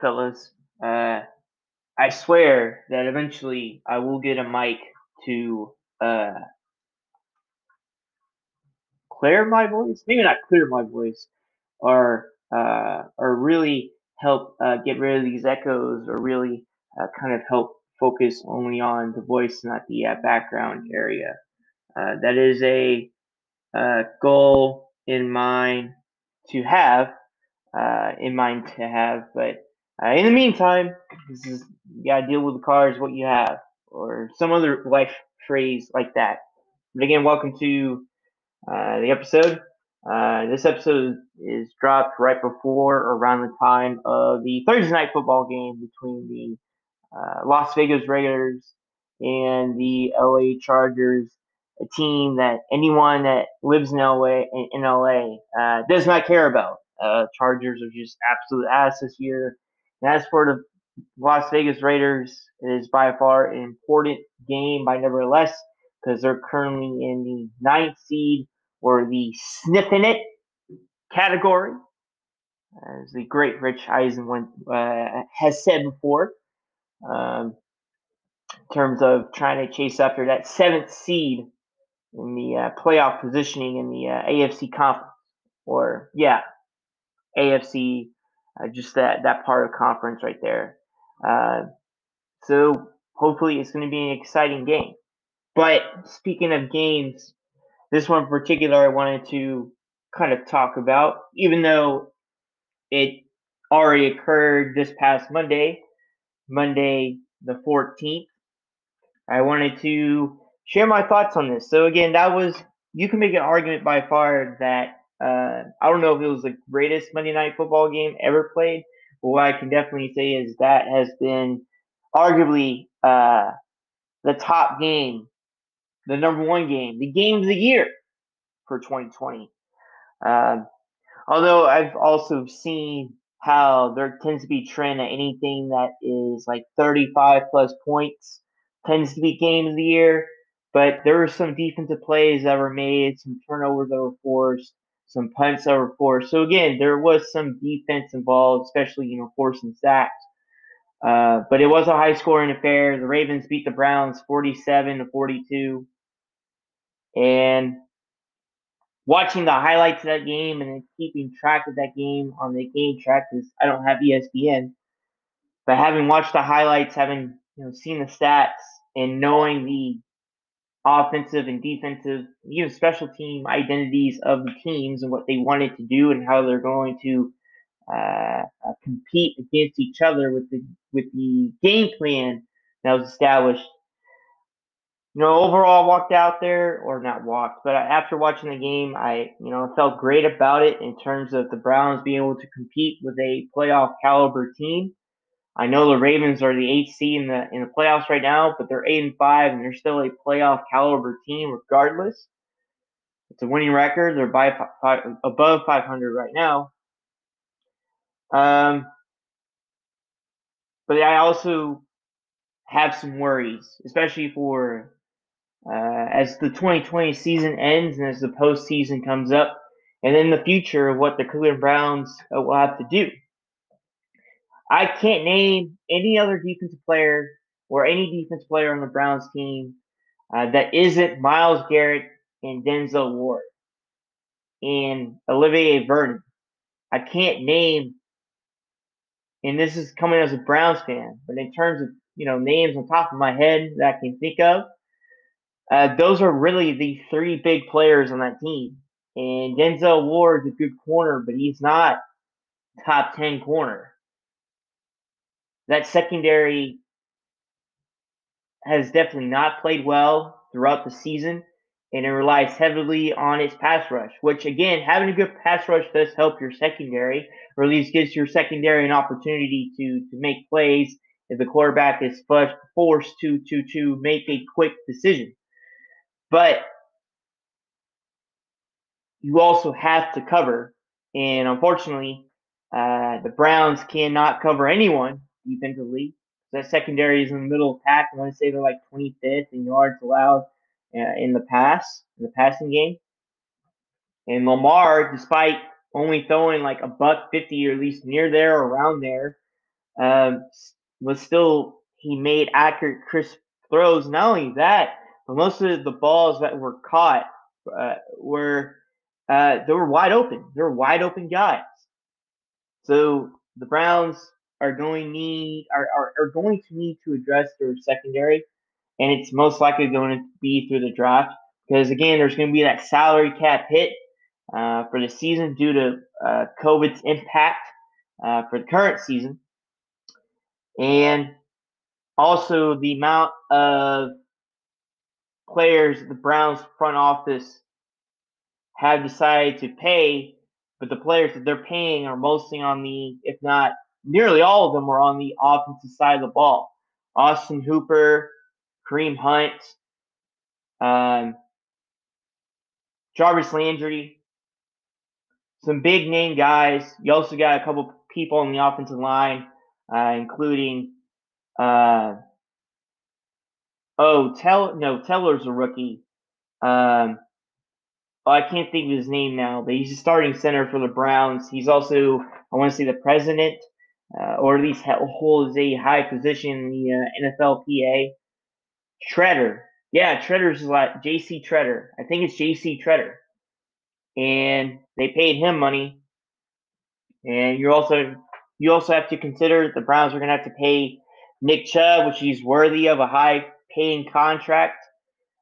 fellas? Uh, I swear that eventually I will get a mic to uh, clear my voice. Maybe not clear my voice, or uh, or really help uh, get rid of these echoes, or really uh, kind of help focus only on the voice, not the uh, background area. Uh, that is a uh, goal in mind to have, in mind to have. But uh, in the meantime, this is you gotta deal with the cards what you have, or some other life phrase like that. But again, welcome to uh, the episode. Uh, this episode is dropped right before or around the time of the Thursday night football game between the uh, Las Vegas Raiders and the LA Chargers, a team that anyone that lives in LA in LA uh, does not care about. Uh, Chargers are just absolute ass this year. As for the Las Vegas Raiders, it is by far an important game, by nevertheless, because they're currently in the ninth seed or the sniffing it category, as the great Rich Eisen went, uh, has said before, um, in terms of trying to chase after that seventh seed in the uh, playoff positioning in the uh, AFC conference, or yeah, AFC, uh, just that that part of conference right there. Uh, so hopefully it's going to be an exciting game. But speaking of games, this one in particular I wanted to kind of talk about, even though it already occurred this past Monday, Monday the 14th. I wanted to share my thoughts on this. So again, that was you can make an argument by far that uh, I don't know if it was the greatest Monday night football game ever played, but what I can definitely say is that has been arguably uh, the top game, the number one game, the game of the year for 2020. Uh, although I've also seen how there tends to be trend that anything that is like 35 plus points tends to be game of the year. But there were some defensive plays that were made, some turnovers that were forced, some punts that were forced. So again, there was some defense involved, especially you know forcing sacks. Uh, but it was a high scoring affair. The Ravens beat the Browns 47 to 42. And watching the highlights of that game and keeping track of that game on the game track because I don't have ESPN. But having watched the highlights, having you know seen the stats, and knowing the offensive and defensive, even special team identities of the teams and what they wanted to do and how they're going to uh, compete against each other with the with the game plan that was established you know, overall, walked out there, or not walked, but after watching the game, I, you know, felt great about it in terms of the Browns being able to compete with a playoff caliber team. I know the Ravens are the eighth seed in the in the playoffs right now, but they're eight and five, and they're still a playoff caliber team regardless. It's a winning record. They're by five, above 500 right now. Um, but I also have some worries, especially for uh, as the 2020 season ends and as the postseason comes up, and in the future what the Cleveland Browns will have to do. I can't name any other defensive player or any defense player on the Browns team uh, that isn't Myles Garrett and Denzel Ward and Olivier Vernon. I can't name, and this is coming as a Browns fan, but in terms of you know names on top of my head that I can think of, uh, those are really the three big players on that team. And Denzel Ward is a good corner, but he's not top 10 corner. That secondary has definitely not played well throughout the season, and it relies heavily on its pass rush, which, again, having a good pass rush does help your secondary, or at least gives your secondary an opportunity to, to make plays if the quarterback is forced to, to, to make a quick decision. But you also have to cover, and unfortunately, uh, the Browns cannot cover anyone defensively. So That secondary is in the middle of the pack. I want to say they're like 25th in yards allowed uh, in the pass, in the passing game. And Lamar, despite only throwing like a buck 50 or at least near there or around there, um, was still he made accurate, crisp throws. Not only that, but most of the balls that were caught uh, were uh, they were wide open. They were wide open guys. So the Browns are going need are, are, are going to need to address their secondary, and it's most likely going to be through the draft because again, there's going to be that salary cap hit uh, for the season due to uh, COVID's impact uh, for the current season, and also the amount of players the Browns front office have decided to pay, but the players that they're paying are mostly on the, if not nearly all of them, were on the offensive side of the ball. Austin Hooper, Kareem Hunt, um, Jarvis Landry, some big name guys. You also got a couple people on the offensive line, uh, including uh, oh, tell no, Teller's a rookie. Um, oh, I can't think of his name now, but he's a starting center for the Browns. He's also, I want to say, the president, uh, or at least holds a high position in the uh, NFLPA. Tretter, yeah, Tretter's like J.C. Tretter. I think it's J.C. Tretter, and they paid him money. And you also you also have to consider the Browns are going to have to pay Nick Chubb, which he's worthy of a high paying contract.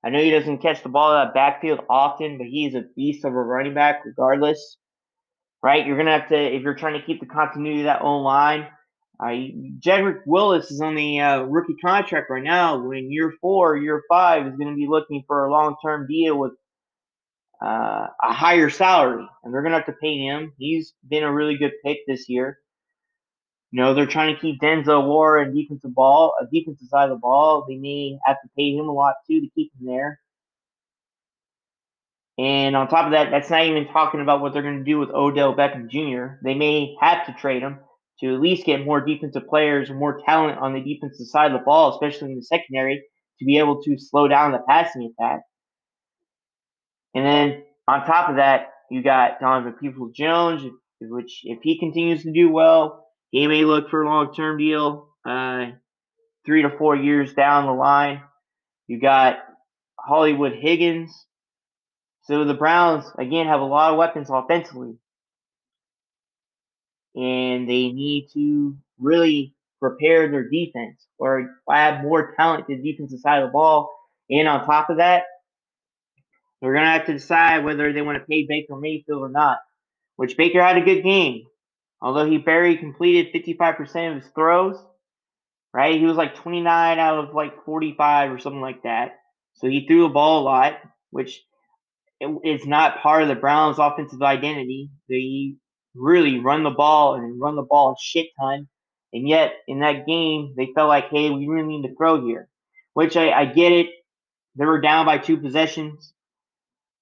I know he doesn't catch the ball out of backfield often, but he's a beast of a running back regardless. Right? You're gonna have to if you're trying to keep the continuity of that O line. Uh, Jedrick Willis is on the uh, rookie contract right now. When year four, year five is going to be looking for a long term deal with uh, a higher salary, and they're going to have to pay him. He's been a really good pick this year. You know, they're trying to keep Denzel Ward and defensive ball, a defensive side of the ball. They may have to pay him a lot too to keep him there. And on top of that, that's not even talking about what they're going to do with Odell Beckham Jr. They may have to trade him to at least get more defensive players more talent on the defensive side of the ball, especially in the secondary, to be able to slow down the passing attack. And then on top of that, you got Donovan Peoples Jones, which if he continues to do well, he may look for a long term deal, uh, three to four years down the line. You got Hollywood Higgins. So the Browns again have a lot of weapons offensively and they need to really prepare their defense or add more talent to the defensive side of the ball. And on top of that, they're going to have to decide whether they want to pay Baker Mayfield or not, which Baker had a good game. Although he barely completed 55% of his throws, right? He was like 29 out of like 45 or something like that. So he threw the ball a lot, which is not part of the Browns' offensive identity. They really run the ball and run the ball a shit ton. And yet in that game, they felt like, hey, we really need to throw here, which I, I get it. They were down by two possessions.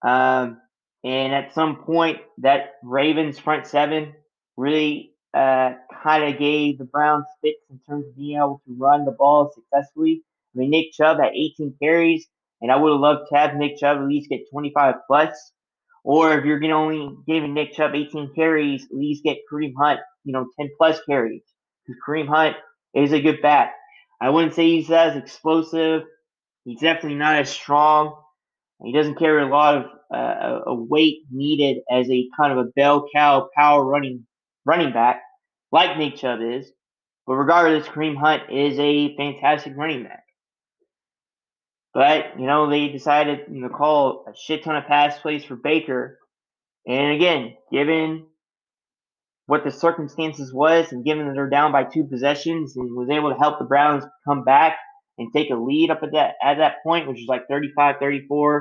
Um, and at some point, that Ravens front seven really uh, kind of gave the Browns fits in terms of being able to run the ball successfully. I mean, Nick Chubb had 18 carries, and I would have loved to have Nick Chubb at least get 25 plus. Or if you're going to only give Nick Chubb 18 carries, at least get Kareem Hunt, you know, 10 plus carries. Because Kareem Hunt is a good back. I wouldn't say he's as explosive. He's definitely not as strong. He doesn't carry a lot of uh, a weight needed as a kind of a bell cow power running running back like Nick Chubb is. But regardless, Kareem Hunt is a fantastic running back. But, you know, they decided to call a shit ton of pass plays for Baker. And again, given what the circumstances was and given that they're down by two possessions and was able to help the Browns come back and take a lead up at that at that point, which was like 35-34.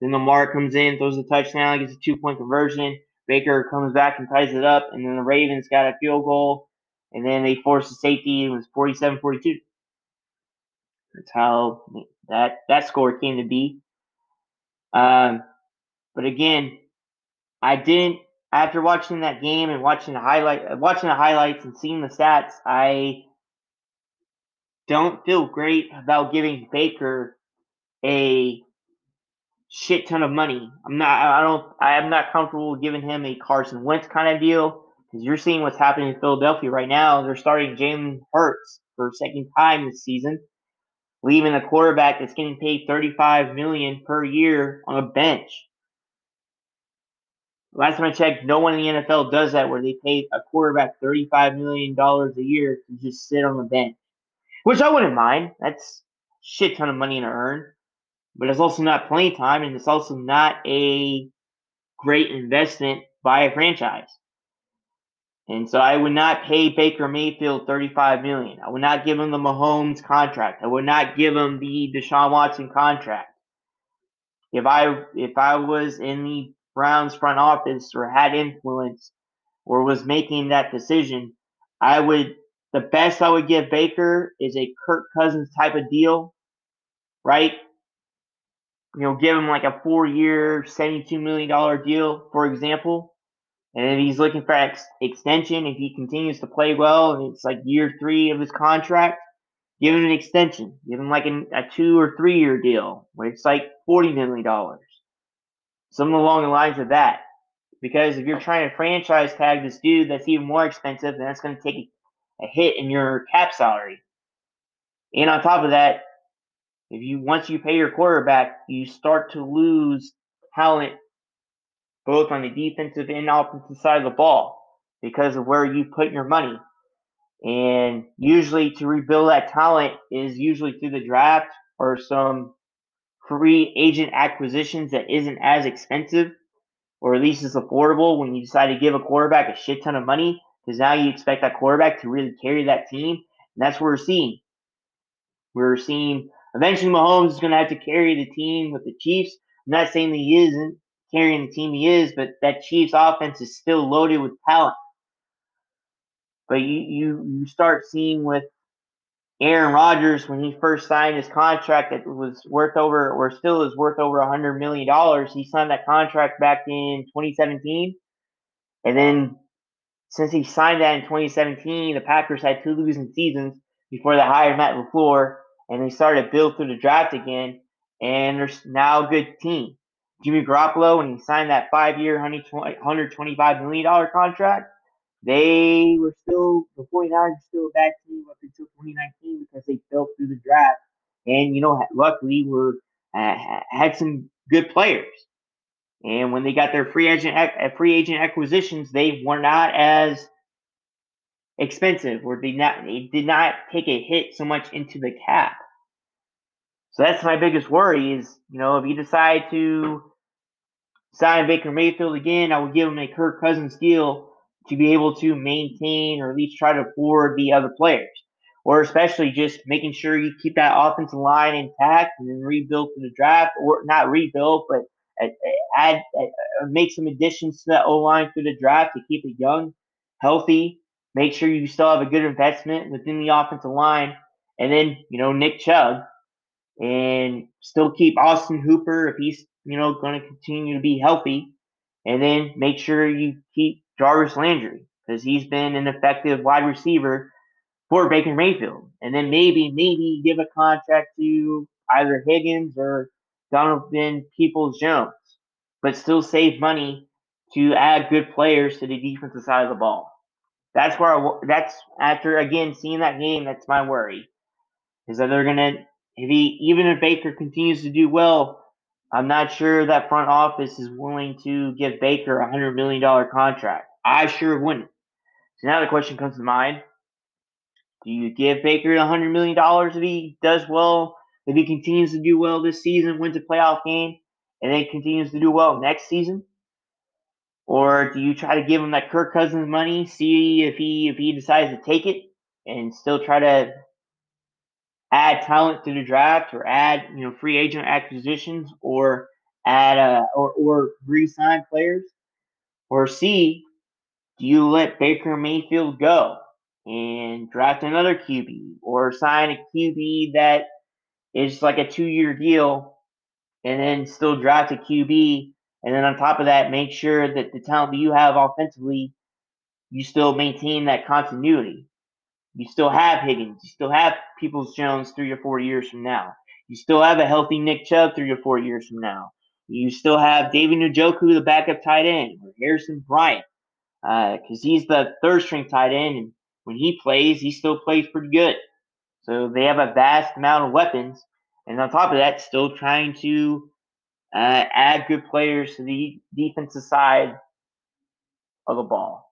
Then Lamar comes in, throws a touchdown, gets a two-point conversion. Baker comes back and ties it up, and then the Ravens got a field goal, and then they forced a safety. And it was 47-42. That's how that that score came to be. Um, but again, I didn't after watching that game and watching the highlight, watching the highlights and seeing the stats. I don't feel great about giving Baker a shit ton of money. I'm not. I don't. I am not comfortable giving him a Carson Wentz kind of deal. Because you're seeing what's happening in Philadelphia right now. They're starting Jalen Hurts for second time this season, leaving a quarterback that's getting paid 35 million per year on a bench. Last time I checked, no one in the NFL does that where they pay a quarterback $35 million a year to just sit on the bench, which I wouldn't mind. That's shit ton of money to earn, but it's also not playing time and it's also not a great investment by a franchise. And so I would not pay Baker Mayfield 35 million. I would not give him the Mahomes contract. I would not give him the Deshaun Watson contract. If I if I was in the Browns front office or had influence or was making that decision, I would the best I would give Baker is a Kirk Cousins type of deal, right? You know, give him like a four year, $72 million deal, for example and if he's looking for ex- extension, if he continues to play well and it's like year three of his contract, give him an extension. Give him like an, a two or three year deal where it's like $40 million. Something along the lines of that. Because if you're trying to franchise tag this dude that's even more expensive, then that's going to take a hit in your cap salary. And on top of that, if you once you pay your quarterback, you start to lose talent both on the defensive and offensive side of the ball because of where you put your money. And usually to rebuild that talent is usually through the draft or some free agent acquisitions that isn't as expensive or at least is affordable when you decide to give a quarterback a shit ton of money because now you expect that quarterback to really carry that team. And that's what we're seeing. We're seeing eventually Mahomes is going to have to carry the team with the Chiefs. I'm not saying that he isn't, carrying the team he is, but that Chiefs offense is still loaded with talent. But you you, you start seeing with Aaron Rodgers when he first signed his contract that was worth over or still is worth over a hundred million dollars. He signed that contract back in 2017, and then since he signed that in 2017, the Packers had two losing seasons before they hired Matt LaFleur, and they started to build through the draft again. And there's now a good team. Jimmy Garoppolo when he signed that five-year, $125 million contract, they were still, the 49ers were still a bad team up until 2019 because they fell through the draft. And, you know, luckily were uh, had some good players. And when they got their free agent uh, free agent acquisitions, they were not as expensive or did not they did not take a hit so much into the cap. So that's my biggest worry is, you know, if you decide to sign Baker Mayfield again, I would give him a Kirk Cousins deal to be able to maintain or at least try to afford the other players. Or especially just making sure you keep that offensive line intact and then rebuild for the draft, or not rebuild, but add, make some additions to that O line through the draft to keep it young, healthy. Make sure you still have a good investment within the offensive line, and then you know Nick Chubb and still keep Austin Hooper if he's you know going to continue to be healthy, and then make sure you keep Jarvis Landry because he's been an effective wide receiver for Baker Mayfield, and then maybe maybe give a contract to either Higgins or Donovan Peoples Jones, but still save money to add good players to the defensive side of the ball. That's where I, that's after again seeing that game. That's my worry is that they're gonna if he even if Baker continues to do well, I'm not sure that front office is willing to give Baker a hundred million dollar contract. I sure wouldn't. So now the question comes to mind: Do you give Baker a hundred million dollars if he does well? If he continues to do well this season, wins a playoff game, and then continues to do well next season? Or do you try to give him that Kirk Cousins money, see if he if he decides to take it, and still try to add talent to the draft or add you know free agent acquisitions or add uh, or or re-sign players or C do you let Baker Mayfield go and draft another QB or sign a QB that is like a two-year deal and then still draft a QB and then on top of that make sure that the talent that you have offensively you still maintain that continuity you still have Higgins. You still have Peoples Jones three or four years from now. You still have a healthy Nick Chubb three or four years from now. You still have David Njoku, the backup tight end, or Harrison Bryant. because uh, he's the third string tight end, and when he plays, he still plays pretty good. So they have a vast amount of weapons, and on top of that, still trying to uh, add good players to the defensive side of the ball.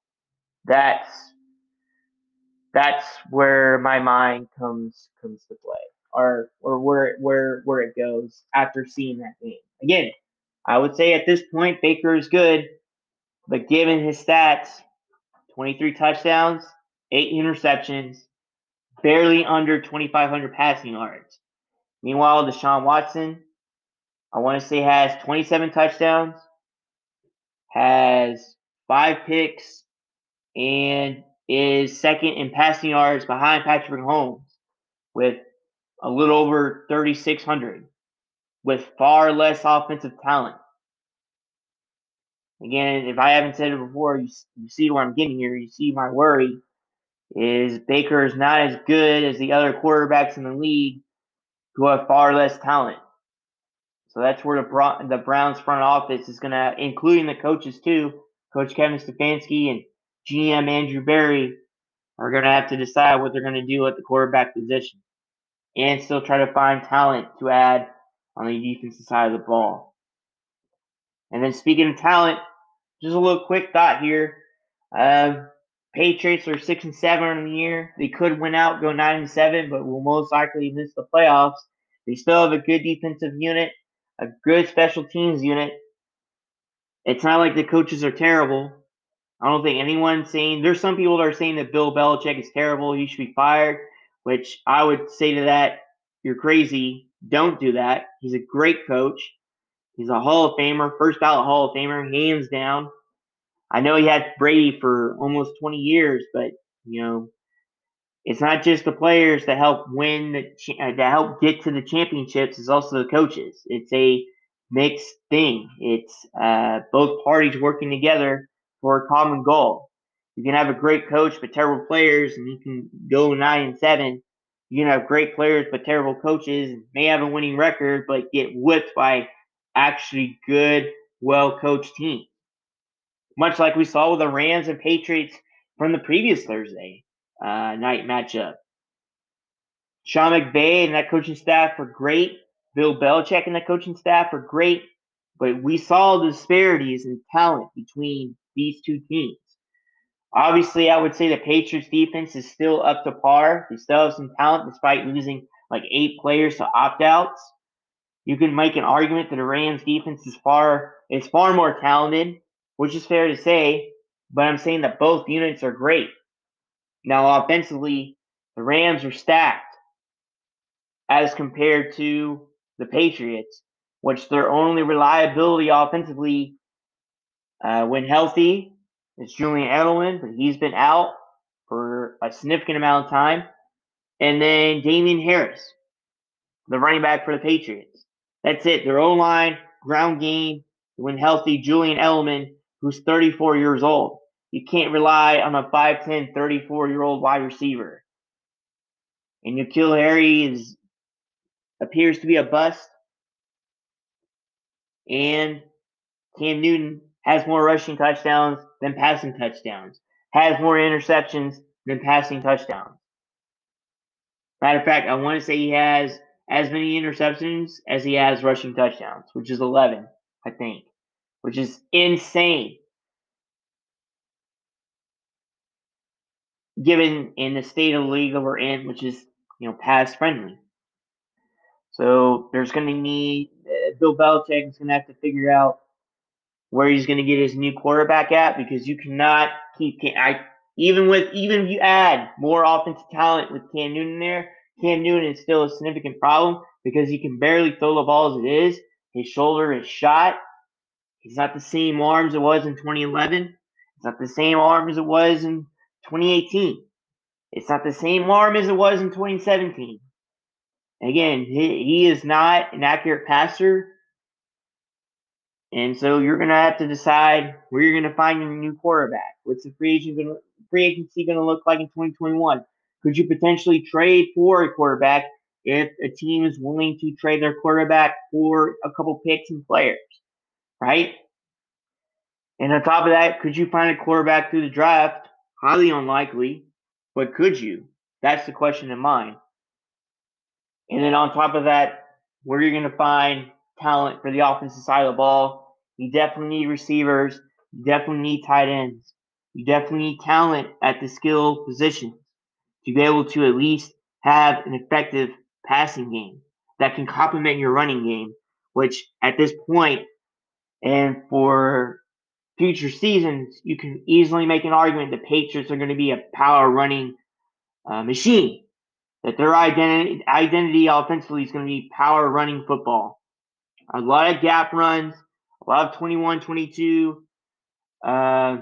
That's that's where my mind comes comes to play, or or where where where it goes after seeing that game. Again, I would say at this point Baker is good, but given his stats, 23 touchdowns, eight interceptions, barely under 2,500 passing yards. Meanwhile, Deshaun Watson, I want to say has 27 touchdowns, has five picks, and is second in passing yards behind Patrick Mahomes with a little over 3,600 with far less offensive talent. Again, if I haven't said it before, you, you see where I'm getting here. You see my worry is Baker is not as good as the other quarterbacks in the league who have far less talent. So that's where the the Browns front office is going to, including the coaches too, Coach Kevin Stefanski and GM Andrew Berry, are going to have to decide what they're going to do at the quarterback position, and still try to find talent to add on the defensive side of the ball. And then speaking of talent, just a little quick thought here. Um, Patriots are six and seven in the year. They could win out, go nine and seven, but will most likely miss the playoffs. They still have a good defensive unit, a good special teams unit. It's not like the coaches are terrible. I don't think anyone's saying there's some people that are saying that Bill Belichick is terrible, he should be fired, which I would say to that, you're crazy. Don't do that. He's a great coach. He's a Hall of Famer, first ballot Hall of Famer, hands down. I know he had Brady for almost 20 years, but you know, it's not just the players that help win the uh, that help get to the championships. It's also the coaches. It's a mixed thing. It's uh, both parties working together for a common goal. You can have a great coach but terrible players, and you can go nine and seven. You can have great players but terrible coaches, and may have a winning record but get whipped by actually good, well coached teams much like we saw with the Rams and Patriots from the previous Thursday uh, night matchup. Sean McVay and that coaching staff were great. Bill Belichick and that coaching staff were great, but we saw disparities in talent between these two teams. Obviously, I would say the Patriots defense is still up to par. They still have some talent despite losing like eight players to opt outs. You can make an argument that the Rams defense is far is far more talented which is fair to say, but I'm saying that both units are great. Now, offensively, the Rams are stacked as compared to the Patriots, which their only reliability offensively uh, when healthy is Julian Edelman, but he's been out for a significant amount of time. And then Damien Harris, the running back for the Patriots. That's it. Their O line, ground game, when healthy, Julian Edelman who's 34 years old. You can't rely on a 5'10, 34 year old wide receiver. And N'Keal Harry is appears to be a bust. And Cam Newton has more rushing touchdowns than passing touchdowns, has more interceptions than passing touchdowns. Matter of fact, I want to say he has as many interceptions as he has rushing touchdowns, which is 11, I think which is insane. Given in the state of the league that we're in, which is you know pass friendly. So there's going to need uh, Bill Belichick is going to have to figure out where he's going to get his new quarterback at because you cannot keep I even with even if you add more offensive talent with Cam Newton there, Cam Newton is still a significant problem because he can barely throw the ball as it is. His shoulder is shot. He's not the same arms it was in 2011. It's not the same arm as it was in 2018. It's not the same arm as it was in 2017. Again, he, he is not an accurate passer. And so you're going to have to decide where you're going to find your new quarterback. What's the free, agent gonna, free agency going to look like in 2021? Could you potentially trade for a quarterback if a team is willing to trade their quarterback for a couple picks and players? right? And on top of that, could you find a quarterback through the draft? Highly unlikely, but could you? That's the question in mind. And then on top of that, where you're going to find talent for the offensive side of the ball, you definitely need receivers. You definitely need tight ends. You definitely need talent at the skill positions to be able to at least have an effective passing game that can complement your running game, which at this point and for future seasons, you can easily make an argument the Patriots are going to be a power running uh, machine. That their identity identity offensively is going to be power running football. A lot of gap runs, a lot of 21, 22, uh,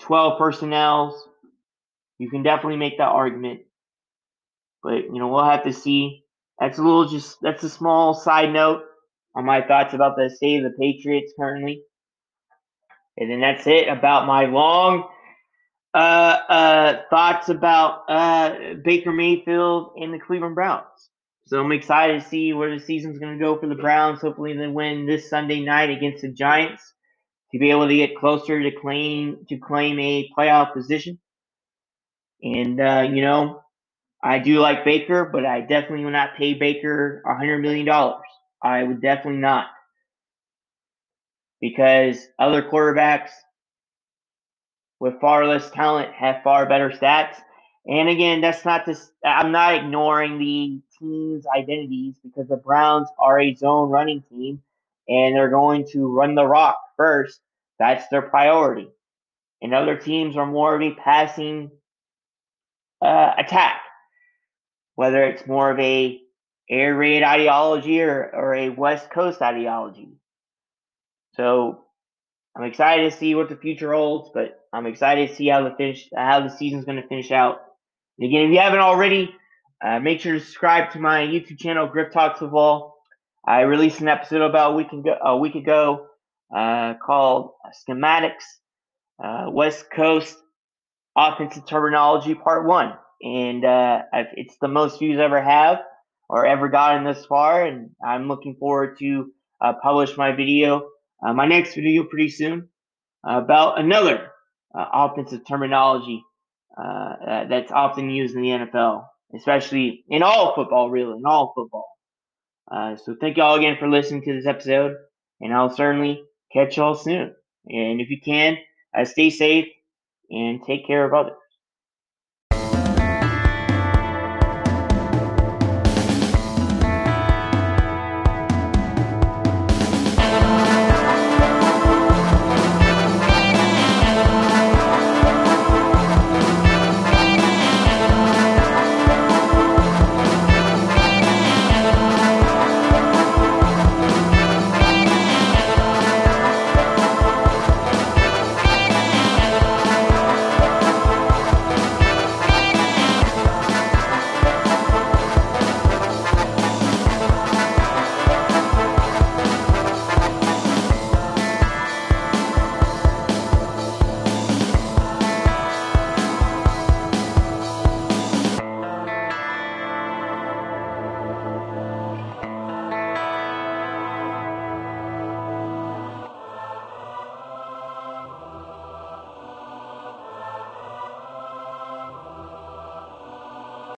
12 personnels. You can definitely make that argument. But, you know, we'll have to see. That's a little just, that's a small side note on my thoughts about the state of the Patriots currently. And then that's it about my long uh, uh, thoughts about uh, Baker Mayfield and the Cleveland Browns. So I'm excited to see where the season's going to go for the Browns. Hopefully, they win this Sunday night against the Giants to be able to get closer to claim to claim a playoff position. And uh, you know, I do like Baker, but I definitely will not pay Baker a hundred million dollars. I would definitely not, because other quarterbacks with far less talent have far better stats. And again, that's not just, I'm not ignoring the team's identities because the Browns are a zone running team and they're going to run the rock first. That's their priority. And other teams are more of a passing uh, attack, whether it's more of a air raid ideology or, or a West Coast ideology. So I'm excited to see what the future holds, but I'm excited to see how the finish how the season's going to finish out. And again, if you haven't already, uh, make sure to subscribe to my YouTube channel, Grip Talks Football. I released an episode about a week ago, a week ago uh, called Schematics, uh, West Coast Offensive Terminology Part 1. And uh, it's the most views I ever have or ever gotten this far. And I'm looking forward to uh, publish my video, uh, my next video pretty soon about another uh, offensive terminology uh, that's often used in the NFL, especially in all football, really, in all football. Uh, so thank you all again for listening to this episode, and I'll certainly catch y'all soon. And if you can, uh, stay safe and take care of others.